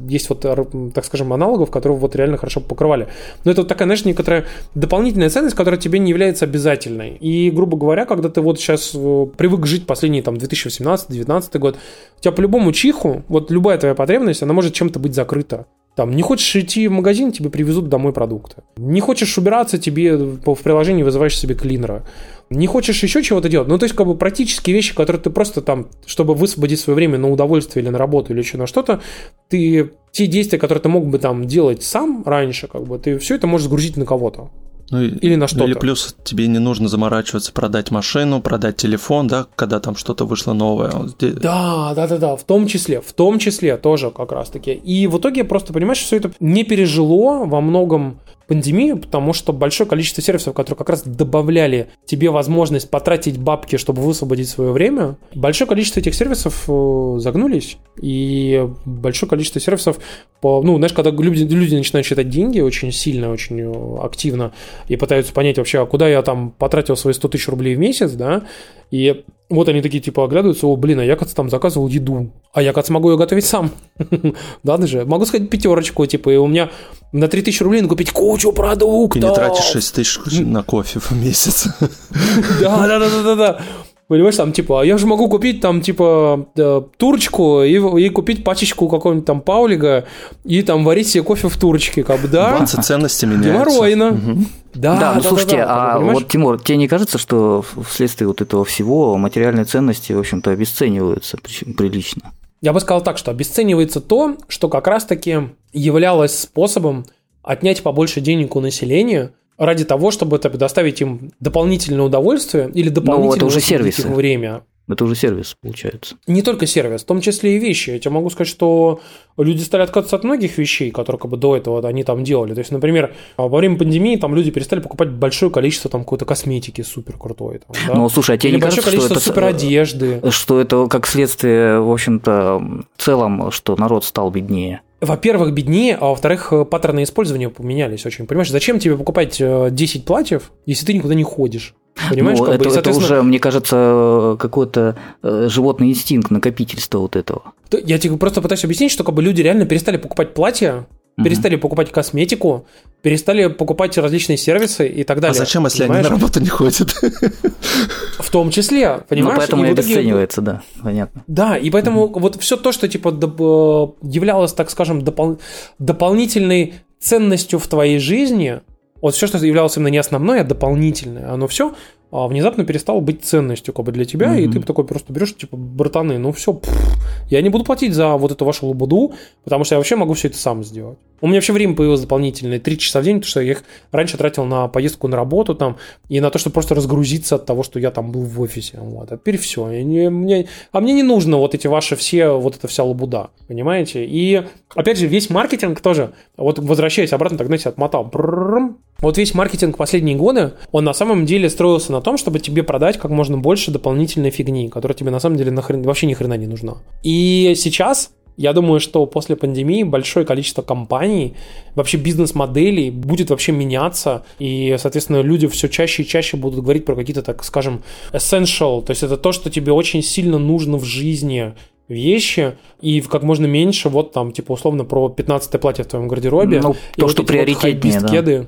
Speaker 1: есть вот, так скажем, аналогов, которые вот реально хорошо покрывали. Но это вот такая, знаешь, некоторая дополнительная ценность, которая тебе не является обязательной. И, грубо говоря, когда ты вот сейчас э, привык жить последние там 2018-2019 год, у тебя по-любому чиху, вот любая твоя потребность, она может чем-то быть закрыта. Там, не хочешь идти в магазин, тебе привезут домой продукты. Не хочешь убираться, тебе в приложении вызываешь себе клинера. Не хочешь еще чего-то делать. Ну, то есть, как бы практические вещи, которые ты просто там, чтобы высвободить свое время на удовольствие или на работу или еще на что-то, ты те действия, которые ты мог бы там делать сам раньше, как бы, ты все это можешь сгрузить на кого-то.
Speaker 2: Ну, или на что-то. Или плюс тебе не нужно заморачиваться, продать машину, продать телефон, да, когда там что-то вышло новое.
Speaker 1: Да, да, да, да, в том числе, в том числе тоже как раз-таки. И в итоге просто понимаешь, что все это не пережило во многом пандемию, потому что большое количество сервисов, которые как раз добавляли тебе возможность потратить бабки, чтобы высвободить свое время, большое количество этих сервисов э, загнулись, и большое количество сервисов, по, ну, знаешь, когда люди, люди начинают считать деньги очень сильно, очень э, активно, и пытаются понять вообще, а куда я там потратил свои 100 тысяч рублей в месяц, да, и вот они такие типа оглядываются, о, блин, а я, кажется, там заказывал еду, а я, кажется, могу ее готовить сам. да, даже. Могу сказать пятерочку, типа, и у меня на 3000 рублей купить кучу продуктов.
Speaker 2: И не тратишь 6 тысяч на кофе в месяц.
Speaker 1: да, да, да, да, да. Понимаешь, там, типа, а я же могу купить, там, типа, да, турочку и, и купить пачечку какого-нибудь там паулига и там варить себе кофе в турочке, как бы, да.
Speaker 2: Бац, ценности меняются.
Speaker 1: Геморройно. Угу.
Speaker 3: Да, да, ну да, слушайте, да, да, а понимаешь? вот, Тимур, тебе не кажется, что вследствие вот этого всего материальные ценности, в общем-то, обесцениваются прилично?
Speaker 1: Я бы сказал так, что обесценивается то, что как раз-таки являлось способом отнять побольше денег у населения – ради того, чтобы это предоставить им дополнительное удовольствие или дополнительное
Speaker 3: ну, это уже сервисы.
Speaker 1: время.
Speaker 3: Это уже сервис, получается.
Speaker 1: Не только сервис, в том числе и вещи. Я тебе могу сказать, что люди стали отказываться от многих вещей, которые как бы до этого они там делали. То есть, например, во время пандемии там люди перестали покупать большое количество там какой-то косметики супер крутой. Там,
Speaker 3: да? Ну, слушай, а тебе Или не
Speaker 1: большое
Speaker 3: кажется,
Speaker 1: количество
Speaker 3: что
Speaker 1: это, супер одежды.
Speaker 3: Что это как следствие, в общем-то, в целом, что народ стал беднее?
Speaker 1: Во-первых, беднее, а во-вторых, паттерны использования поменялись очень. Понимаешь, зачем тебе покупать 10 э, платьев, если ты никуда не ходишь? Понимаешь,
Speaker 3: ну, как это, бы, это уже, мне кажется, какой-то э, животный инстинкт накопительства вот этого.
Speaker 1: Я тебе просто пытаюсь объяснить, что как бы люди реально перестали покупать платья, перестали покупать косметику, перестали покупать различные сервисы и так далее.
Speaker 2: А зачем, если понимаешь? они на работу не ходят?
Speaker 1: В том числе, понимаешь?
Speaker 3: Ну, поэтому и, и обесценивается, да, понятно.
Speaker 1: Да, и поэтому mm вот все то, что типа являлось, так скажем, допол- дополнительной ценностью в твоей жизни, вот все, что являлось именно не основной, а дополнительное, оно все а внезапно перестало быть ценностью как бы для тебя, mm-hmm. и ты такой просто берешь, типа, братаны, ну все, я не буду платить за вот эту вашу лабуду, потому что я вообще могу все это сам сделать. У меня вообще время появилось дополнительное 3 часа в день, потому что я их раньше тратил на поездку на работу там и на то, чтобы просто разгрузиться от того, что я там был в офисе. Вот. А теперь все. не, мне, а мне не нужно вот эти ваши все, вот эта вся лабуда, понимаете? И опять же, весь маркетинг тоже, вот возвращаясь обратно, так, знаете, отмотал. Вот весь маркетинг последние годы, он на самом деле строился на том, чтобы тебе продать как можно больше дополнительной фигни, которая тебе на самом деле нахрен, вообще ни хрена не нужна. И сейчас я думаю, что после пандемии большое количество компаний, вообще бизнес-моделей будет вообще меняться, и, соответственно, люди все чаще и чаще будут говорить про какие-то, так скажем, essential, то есть это то, что тебе очень сильно нужно в жизни, вещи и как можно меньше вот там, типа, условно, про 15 платье в твоем гардеробе. Ну,
Speaker 3: и то, вот что приоритетнее, вот да.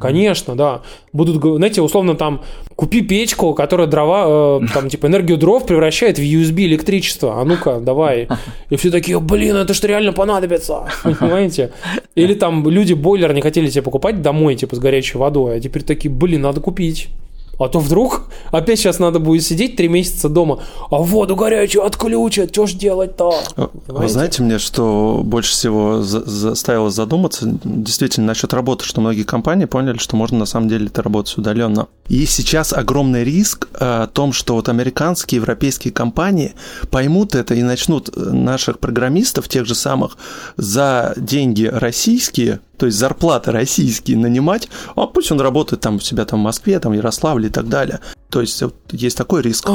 Speaker 1: Конечно, да. Будут, знаете, условно там, купи печку, которая дрова, э, там, типа, энергию дров превращает в USB электричество. А ну-ка, давай. И все такие, блин, это что реально понадобится. Понимаете? Или там люди бойлер не хотели себе покупать домой, типа, с горячей водой, а теперь такие, блин, надо купить. А то вдруг опять сейчас надо будет сидеть три месяца дома, а воду горячую отключат, что ж делать-то?
Speaker 2: Вы знаете мне, что больше всего заставило задуматься действительно насчет работы, что многие компании поняли, что можно на самом деле это работать удаленно. И сейчас огромный риск о том, что вот американские, европейские компании поймут это и начнут наших программистов, тех же самых, за деньги российские то есть зарплаты российские нанимать, а пусть он работает там у себя там в Москве, там в Ярославле и так далее. То есть вот, есть такой риск.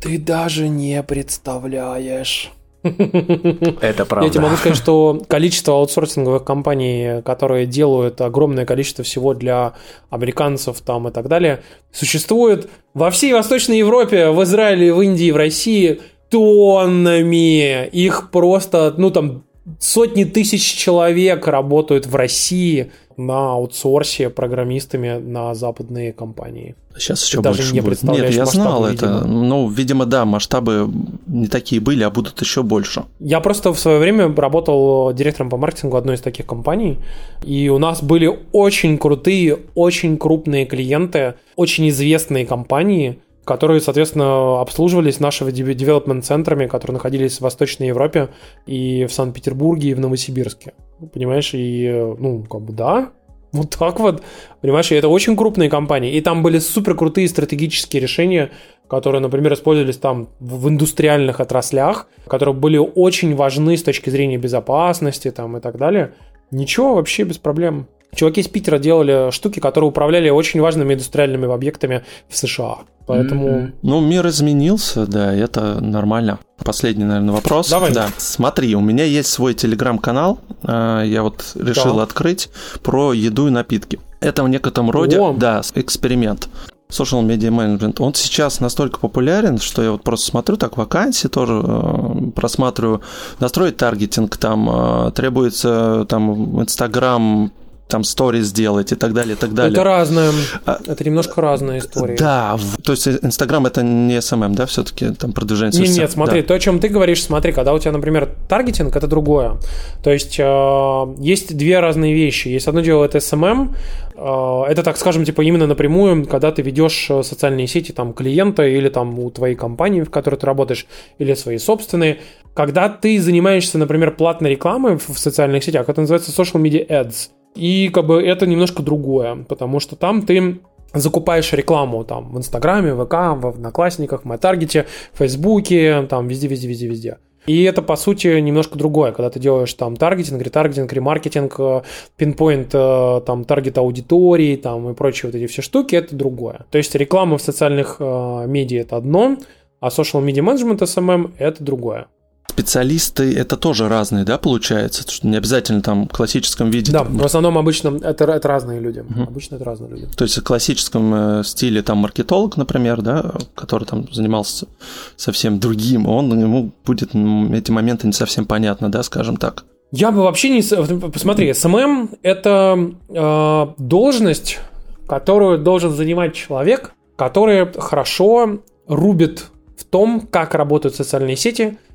Speaker 1: ты даже не представляешь.
Speaker 3: Это правда.
Speaker 1: Я тебе могу сказать, что количество аутсорсинговых компаний, которые делают огромное количество всего для американцев там и так далее, существует во всей Восточной Европе, в Израиле, в Индии, в России тоннами. Их просто, ну там сотни тысяч человек работают в России на аутсорсе программистами на западные компании.
Speaker 2: Сейчас еще Ты больше не будет. Нет, я знал это. Видимо. Ну, видимо, да, масштабы не такие были, а будут еще больше.
Speaker 1: Я просто в свое время работал директором по маркетингу одной из таких компаний, и у нас были очень крутые, очень крупные клиенты, очень известные компании, которые, соответственно, обслуживались нашими девелопмент-центрами, которые находились в Восточной Европе и в Санкт-Петербурге, и в Новосибирске. Понимаешь, и, ну, как бы да, вот так вот. Понимаешь, и это очень крупные компании. И там были супер крутые стратегические решения, которые, например, использовались там в индустриальных отраслях, которые были очень важны с точки зрения безопасности там и так далее. Ничего, вообще без проблем. Чуваки из Питера делали штуки, которые управляли очень важными индустриальными объектами в США. Поэтому... Mm-hmm.
Speaker 2: Ну, мир изменился, да, это нормально. Последний, наверное, вопрос.
Speaker 1: Давай.
Speaker 2: Да. Смотри, у меня есть свой телеграм-канал, э, я вот решил да. открыть про еду и напитки. Это в некотором роде, О. да, эксперимент. Social Media Management, он сейчас настолько популярен, что я вот просто смотрю так вакансии тоже э, просматриваю, настроить таргетинг, там э, требуется там Инстаграм там сторис сделать и так далее, и так далее.
Speaker 1: Это разное, а, это немножко разная история.
Speaker 2: Да, то есть Инстаграм это не SMM, да, все-таки там продвижение
Speaker 1: Нет, нет, смотри, да. то, о чем ты говоришь, смотри, когда у тебя, например, таргетинг, это другое. То есть э, есть две разные вещи. Есть одно дело, это э, это, так скажем, типа именно напрямую, когда ты ведешь э, социальные сети там клиента или там у твоей компании, в которой ты работаешь, или свои собственные. Когда ты занимаешься, например, платной рекламой в социальных сетях, это называется social media ads. И как бы это немножко другое, потому что там ты закупаешь рекламу там в Инстаграме, ВК, в Одноклассниках, в Майтаргете, в Фейсбуке, там везде, везде, везде, везде. И это, по сути, немножко другое, когда ты делаешь там таргетинг, ретаргетинг, ремаркетинг, э, пинпоинт, э, там, таргет аудитории, там, и прочие вот эти все штуки, это другое. То есть реклама в социальных э, медиа – это одно, а social media management, SMM – это другое
Speaker 2: специалисты это тоже разные, да, получается? Что не обязательно там в классическом виде.
Speaker 1: Да, там... в основном обычно это, это разные люди. Угу. Обычно это разные люди.
Speaker 2: То есть в классическом э, стиле там маркетолог, например, да, который там занимался совсем другим, он ему будет эти моменты не совсем понятно, да, скажем так.
Speaker 1: Я бы вообще не... Посмотри, SMM – это э, должность, которую должен занимать человек, который хорошо рубит в том, как работают социальные сети –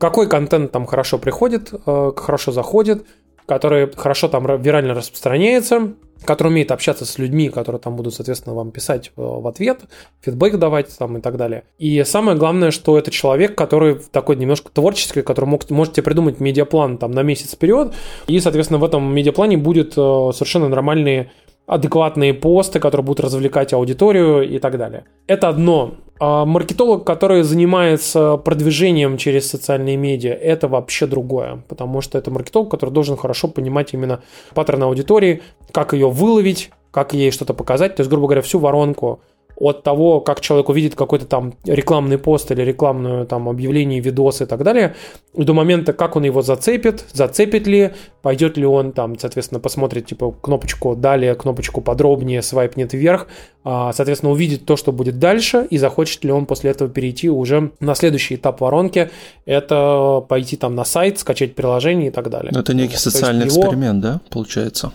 Speaker 1: какой контент там хорошо приходит, э, хорошо заходит, который хорошо там вирально распространяется, который умеет общаться с людьми, которые там будут, соответственно, вам писать э, в ответ, фидбэк давать там и так далее. И самое главное, что это человек, который такой немножко творческий, который мог, можете придумать медиаплан там на месяц вперед, и, соответственно, в этом медиаплане будет э, совершенно нормальные адекватные посты, которые будут развлекать аудиторию и так далее. Это одно. А маркетолог, который занимается продвижением через социальные медиа, это вообще другое, потому что это маркетолог, который должен хорошо понимать именно паттерны аудитории, как ее выловить, как ей что-то показать, то есть, грубо говоря, всю воронку от того, как человек увидит какой-то там рекламный пост или рекламное там объявление, видос и так далее, до момента, как он его зацепит, зацепит ли, пойдет ли он там, соответственно, посмотрит типа кнопочку «Далее», кнопочку «Подробнее», свайпнет вверх, а, соответственно, увидит то, что будет дальше, и захочет ли он после этого перейти уже на следующий этап воронки, это пойти там на сайт, скачать приложение и так далее.
Speaker 2: Это некий социальный его... эксперимент, да, получается?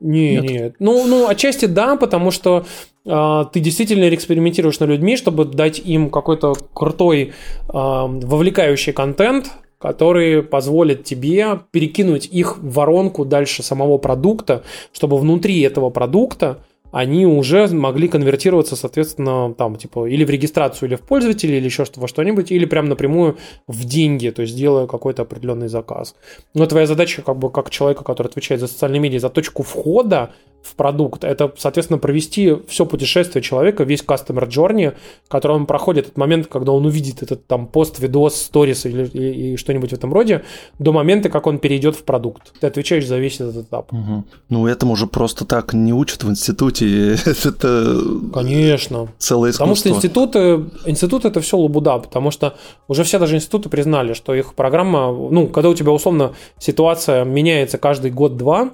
Speaker 1: Не, нет. нет. Ну, ну, отчасти да, потому что ты действительно экспериментируешь на людьми, чтобы дать им какой-то крутой, э, вовлекающий контент, который позволит тебе перекинуть их в воронку дальше самого продукта, чтобы внутри этого продукта они уже могли конвертироваться, соответственно, там, типа, или в регистрацию, или в пользователя, или еще что во что-нибудь, или прям напрямую в деньги, то есть делая какой-то определенный заказ. Но твоя задача, как бы, как человека, который отвечает за социальные медиа, за точку входа в продукт, это, соответственно, провести все путешествие человека, весь customer journey, который он проходит, этот момент, когда он увидит этот там пост, видос, сторис или, или, что-нибудь в этом роде, до момента, как он перейдет в продукт. Ты отвечаешь за весь этот этап.
Speaker 2: Угу. Ну, этому же просто так не учат в институте. это
Speaker 1: Конечно.
Speaker 2: целое искусство.
Speaker 1: Потому что институты, институт это все лабуда, потому что уже все даже институты признали, что их программа, ну, когда у тебя условно ситуация меняется каждый год-два,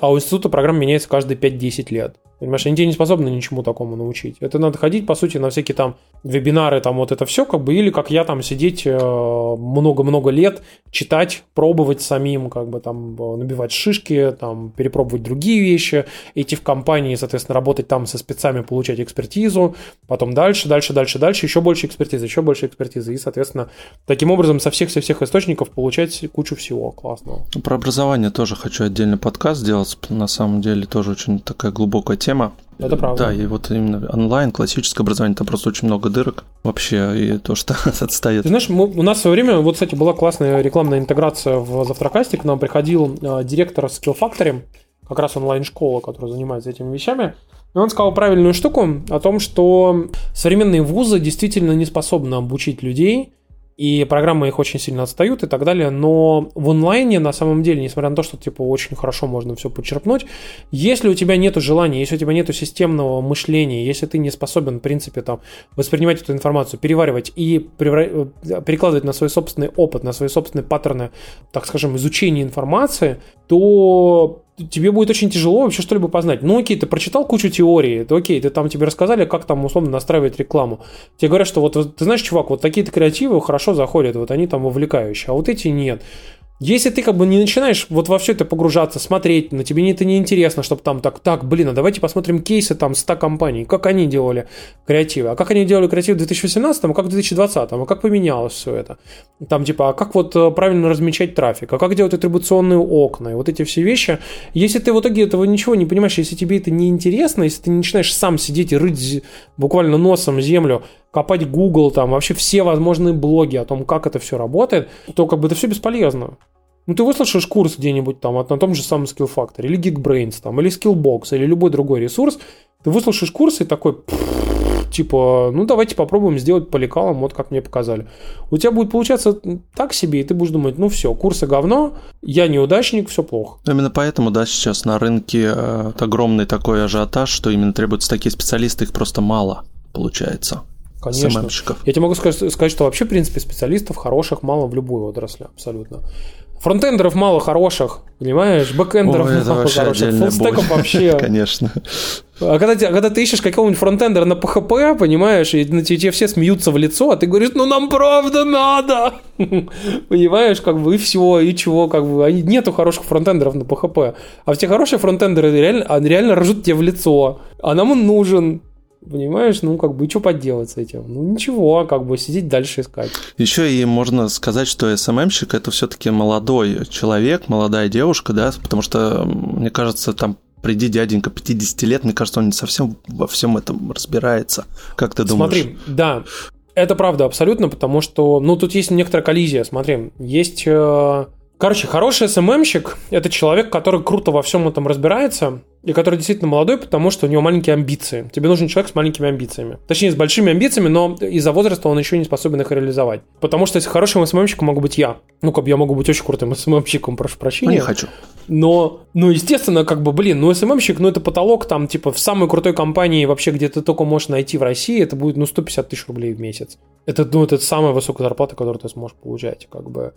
Speaker 1: а у института программа меняется каждые 5-10 лет. Понимаешь, они тебе не способны ничему такому научить. Это надо ходить, по сути, на всякие там вебинары, там вот это все, как бы, или как я там сидеть э, много-много лет, читать, пробовать самим, как бы там э, набивать шишки, там перепробовать другие вещи, идти в компании, соответственно, работать там со спецами, получать экспертизу, потом дальше, дальше, дальше, дальше, еще больше экспертизы, еще больше экспертизы, и, соответственно, таким образом со всех-всех источников получать кучу всего классного.
Speaker 2: Про образование тоже хочу отдельный подкаст сделать, на самом деле тоже очень такая глубокая тема.
Speaker 1: Это правда.
Speaker 2: Да, и вот именно онлайн, классическое образование, там просто очень много дырок вообще, и то, что отстает.
Speaker 1: Ты знаешь, мы, у нас в свое время, вот, кстати, была классная рекламная интеграция в Завтракасте, к нам приходил э, директор Skill Factory, как раз онлайн-школа, которая занимается этими вещами, и он сказал правильную штуку о том, что современные вузы действительно не способны обучить людей и программы их очень сильно отстают и так далее, но в онлайне на самом деле, несмотря на то, что типа очень хорошо можно все почерпнуть, если у тебя нет желания, если у тебя нет системного мышления, если ты не способен, в принципе, там, воспринимать эту информацию, переваривать и превра... Э, перекладывать на свой собственный опыт, на свои собственные паттерны, так скажем, изучения информации, то тебе будет очень тяжело вообще что-либо познать. Ну окей, ты прочитал кучу теории, то окей, ты там тебе рассказали, как там условно настраивать рекламу. Тебе говорят, что вот ты знаешь, чувак, вот такие-то креативы хорошо заходят, вот они там вовлекающие, а вот эти нет. Если ты как бы не начинаешь вот во все это погружаться, смотреть, на тебе это не интересно, чтобы там так, так, блин, а давайте посмотрим кейсы там 100 компаний, как они делали креативы, а как они делали креатив в 2018, а как в 2020, а как поменялось все это. Там типа, а как вот э, правильно размечать трафик, а как делать атрибуционные окна, и вот эти все вещи. Если ты в итоге этого ничего не понимаешь, если тебе это не интересно, если ты не начинаешь сам сидеть и рыть буквально носом землю, копать Google, там вообще все возможные блоги о том, как это все работает, то как бы это все бесполезно. Ну, ты выслушаешь курс где-нибудь там на том же самом Skill Factor, или Geekbrains, там, или Skillbox, или любой другой ресурс, ты выслушаешь курс и такой, типа, ну, давайте попробуем сделать по лекалам, вот как мне показали. У тебя будет получаться так себе, и ты будешь думать, ну, все, курсы говно, я неудачник, все плохо.
Speaker 2: Именно поэтому, да, сейчас на рынке э, огромный такой ажиотаж, что именно требуются такие специалисты, их просто мало получается.
Speaker 1: Конечно. Я тебе могу сказать, сказать, что вообще, в принципе, специалистов хороших мало в любой отрасли, абсолютно. Фронтендеров мало хороших, понимаешь? Бэкендеров Ой, мало хороших. Фуллстеков вообще.
Speaker 2: Конечно.
Speaker 1: А когда, а когда ты ищешь какого-нибудь фронтендера на PHP, понимаешь, и на тебе все смеются в лицо, а ты говоришь, ну нам правда надо. понимаешь, как бы и все, и чего, как бы. Нету хороших фронтендеров на PHP. А все хорошие фронтендеры реально, реально ржут тебе в лицо. А нам он нужен. Понимаешь, ну как бы что поделать с этим? Ну ничего, как бы сидеть дальше искать.
Speaker 2: Еще и можно сказать, что СММщик это все-таки молодой человек, молодая девушка, да, потому что, мне кажется, там приди дяденька 50 лет, мне кажется, он не совсем во всем этом разбирается. Как ты думаешь?
Speaker 1: Смотри, да, это правда абсолютно, потому что, ну, тут есть некоторая коллизия, смотри, есть... Э, короче, хороший СММщик – это человек, который круто во всем этом разбирается, и который действительно молодой, потому что у него маленькие амбиции. Тебе нужен человек с маленькими амбициями. Точнее, с большими амбициями, но из-за возраста он еще не способен их реализовать. Потому что если хорошим СММщиком могу быть я. Ну, как бы я могу быть очень крутым СММщиком, прошу прощения. Ну,
Speaker 2: не хочу.
Speaker 1: Но, ну, естественно, как бы, блин, ну, СММщик, ну, это потолок там, типа, в самой крутой компании вообще, где ты только можешь найти в России, это будет, ну, 150 тысяч рублей в месяц. Это, ну, это самая высокая зарплата, которую ты сможешь получать, как бы.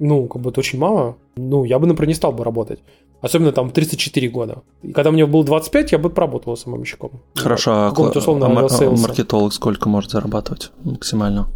Speaker 1: Ну, как бы это очень мало. Ну, я бы, например, не стал бы работать. Особенно там 34 года. И когда мне было 25, я бы поработал самомщиком.
Speaker 2: Хорошо, а, условно, а, а маркетолог сколько может зарабатывать максимально?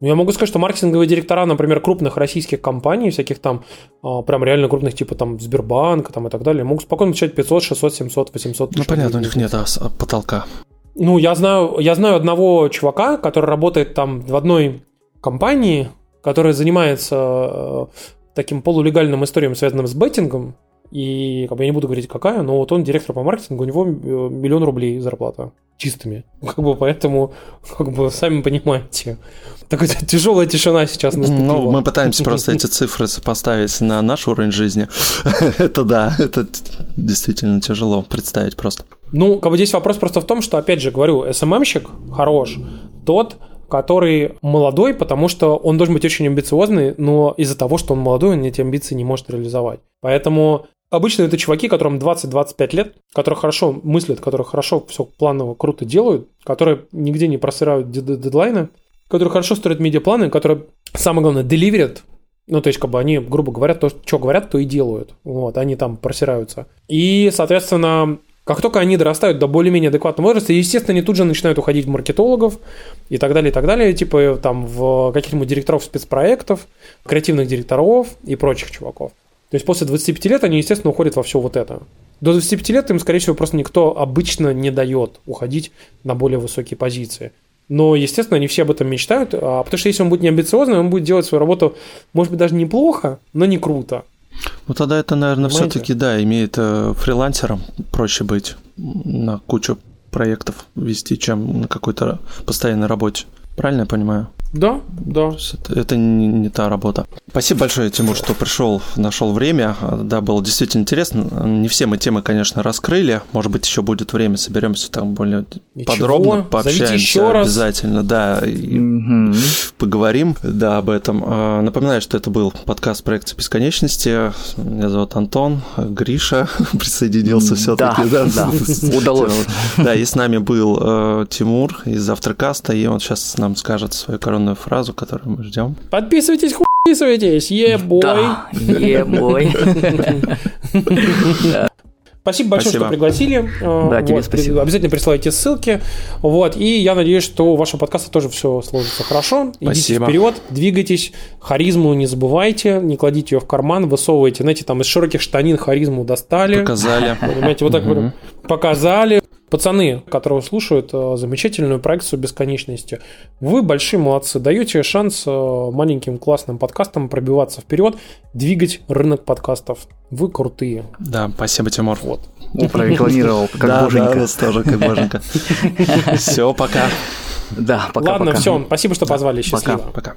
Speaker 1: Ну, я могу сказать, что маркетинговые директора, например, крупных российских компаний, всяких там, а, прям реально крупных, типа там Сбербанк там и так далее, могут спокойно получать 500, 600, 700, 800
Speaker 2: Ну, понятно, у них нет потолка.
Speaker 1: Ну, я знаю, я знаю одного чувака, который работает там в одной компании, которая занимается э, таким полулегальным историям, связанным с беттингом, и как бы, я не буду говорить, какая, но вот он директор по маркетингу, у него э, миллион рублей зарплата чистыми. Как бы поэтому, как бы, сами понимаете, такая тяжелая тишина сейчас наступила.
Speaker 2: Ну, мы пытаемся просто эти цифры поставить на наш уровень жизни. это да, это действительно тяжело представить просто.
Speaker 1: Ну, как бы здесь вопрос просто в том, что, опять же, говорю, СММщик хорош, тот, который молодой, потому что он должен быть очень амбициозный, но из-за того, что он молодой, он эти амбиции не может реализовать. Поэтому Обычно это чуваки, которым 20-25 лет, которые хорошо мыслят, которые хорошо все планово круто делают, которые нигде не просырают дедлайны, которые хорошо строят медиапланы, которые, самое главное, деливерят ну, то есть, как бы они, грубо говоря, то, что говорят, то и делают. Вот, они там просираются. И, соответственно, как только они дорастают до более-менее адекватного возраста, естественно, они тут же начинают уходить в маркетологов и так далее, и так далее, типа там в каких-нибудь директоров спецпроектов, креативных директоров и прочих чуваков. То есть после 25 лет они, естественно, уходят во все вот это. До 25 лет им, скорее всего, просто никто обычно не дает уходить на более высокие позиции. Но, естественно, они все об этом мечтают, а, потому что если он будет не амбициозный, он будет делать свою работу, может быть, даже неплохо, но не круто.
Speaker 2: Ну тогда это, наверное, все-таки, да, имеет э, фрилансером проще быть на кучу проектов вести, чем на какой-то постоянной работе. Правильно я понимаю?
Speaker 1: Да, да.
Speaker 2: Это, это не, не та работа. Спасибо большое, Тимур, что пришел, нашел время. Да, было действительно интересно. Не все мы темы, конечно, раскрыли. Может быть, еще будет время, соберемся там более Ничего. подробно, пообщаемся еще раз. обязательно, да, и угу. поговорим, да, об этом. А, напоминаю, что это был подкаст проекта бесконечности. Меня зовут Антон, Гриша присоединился все-таки.
Speaker 3: Да, да, да. удалось.
Speaker 2: Да, и с нами был э, Тимур из Авторкаста, и он сейчас нам скажет свою коронную фразу, которую мы ждем.
Speaker 1: Подписывайтесь, подписывайтесь, ебой. Да,
Speaker 3: ебой.
Speaker 1: Спасибо большое, спасибо. что пригласили.
Speaker 3: Да, вот, тебе спасибо.
Speaker 1: Обязательно присылайте ссылки. Вот, и я надеюсь, что у вашего подкаста тоже все сложится хорошо. Спасибо. Идите вперед, двигайтесь, харизму не забывайте, не кладите ее в карман, высовывайте, знаете, там из широких штанин харизму достали.
Speaker 2: Показали.
Speaker 1: Понимаете, вот так показали. Пацаны, которые слушают э, замечательную проекцию бесконечности, вы большие молодцы, даете шанс э, маленьким классным подкастам пробиваться вперед, двигать рынок подкастов. Вы крутые.
Speaker 2: Да, спасибо, Тимур.
Speaker 3: Вот. Прорекламировал, как
Speaker 2: да, боженька. Да, тоже как боженька. Все, пока.
Speaker 3: Да, пока.
Speaker 1: Ладно, все, спасибо, что позвали. Счастливо.
Speaker 2: Пока.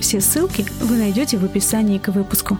Speaker 4: Все ссылки вы найдете в описании к выпуску.